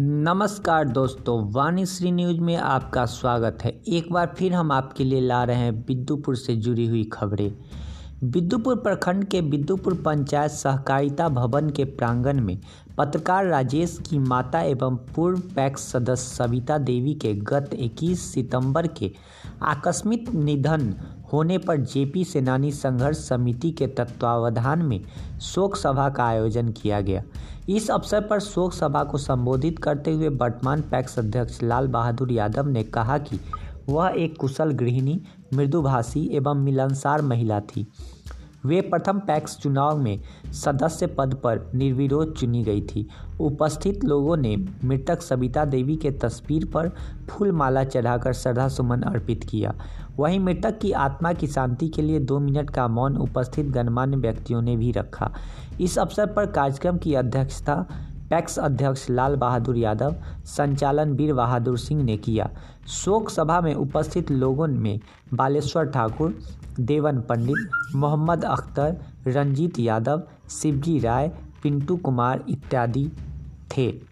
नमस्कार दोस्तों, वाणीश्री न्यूज़ में आपका स्वागत है। एक बार फिर हम आपके लिए ला रहे हैं बिद्दुपुर से जुड़ी हुई खबरें। बिद्दुपुर प्रखंड के बिद्दुपुर पंचायत सहकारिता भवन के प्रांगण में पत्रकार राजेश की माता एवं पूर्व पैक्स सदस्य सविता देवी के गत 21 सितंबर के आकस्मिक निधन होने पर जेपी सेनानी संघर्ष समिति के तत्वावधान में शोक सभा का आयोजन किया गया। इस अवसर पर शोक सभा को संबोधित करते हुए वर्तमान पैक्स अध्यक्ष लाल बहादुर यादव ने कहा कि वह एक कुशल गृहिणी, मृदुभाषी एवं मिलनसार महिला थी। वे प्रथम पैक्स चुनाव में सदस्य पद पर निर्विरोध चुनी गई थी। उपस्थित लोगों ने मृतक सविता देवी के तस्वीर पर फूल माला चढ़ाकर श्रद्धासुमन अर्पित किया। वहीं मृतक की आत्मा की शांति के लिए दो मिनट का मौन उपस्थित गणमान्य व्यक्तियों ने भी रखा। इस अवसर पर कार्यक्रम की अध्यक्षता पैक्स अध्यक्ष लाल बहादुर यादव, संचालन वीर बहादुर सिंह ने किया। शोक सभा में उपस्थित लोगों में बालेश्वर ठाकुर, देवन पंडित, मोहम्मद अख्तर, रंजीत यादव, शिवजी राय, पिंटू कुमार इत्यादि थे।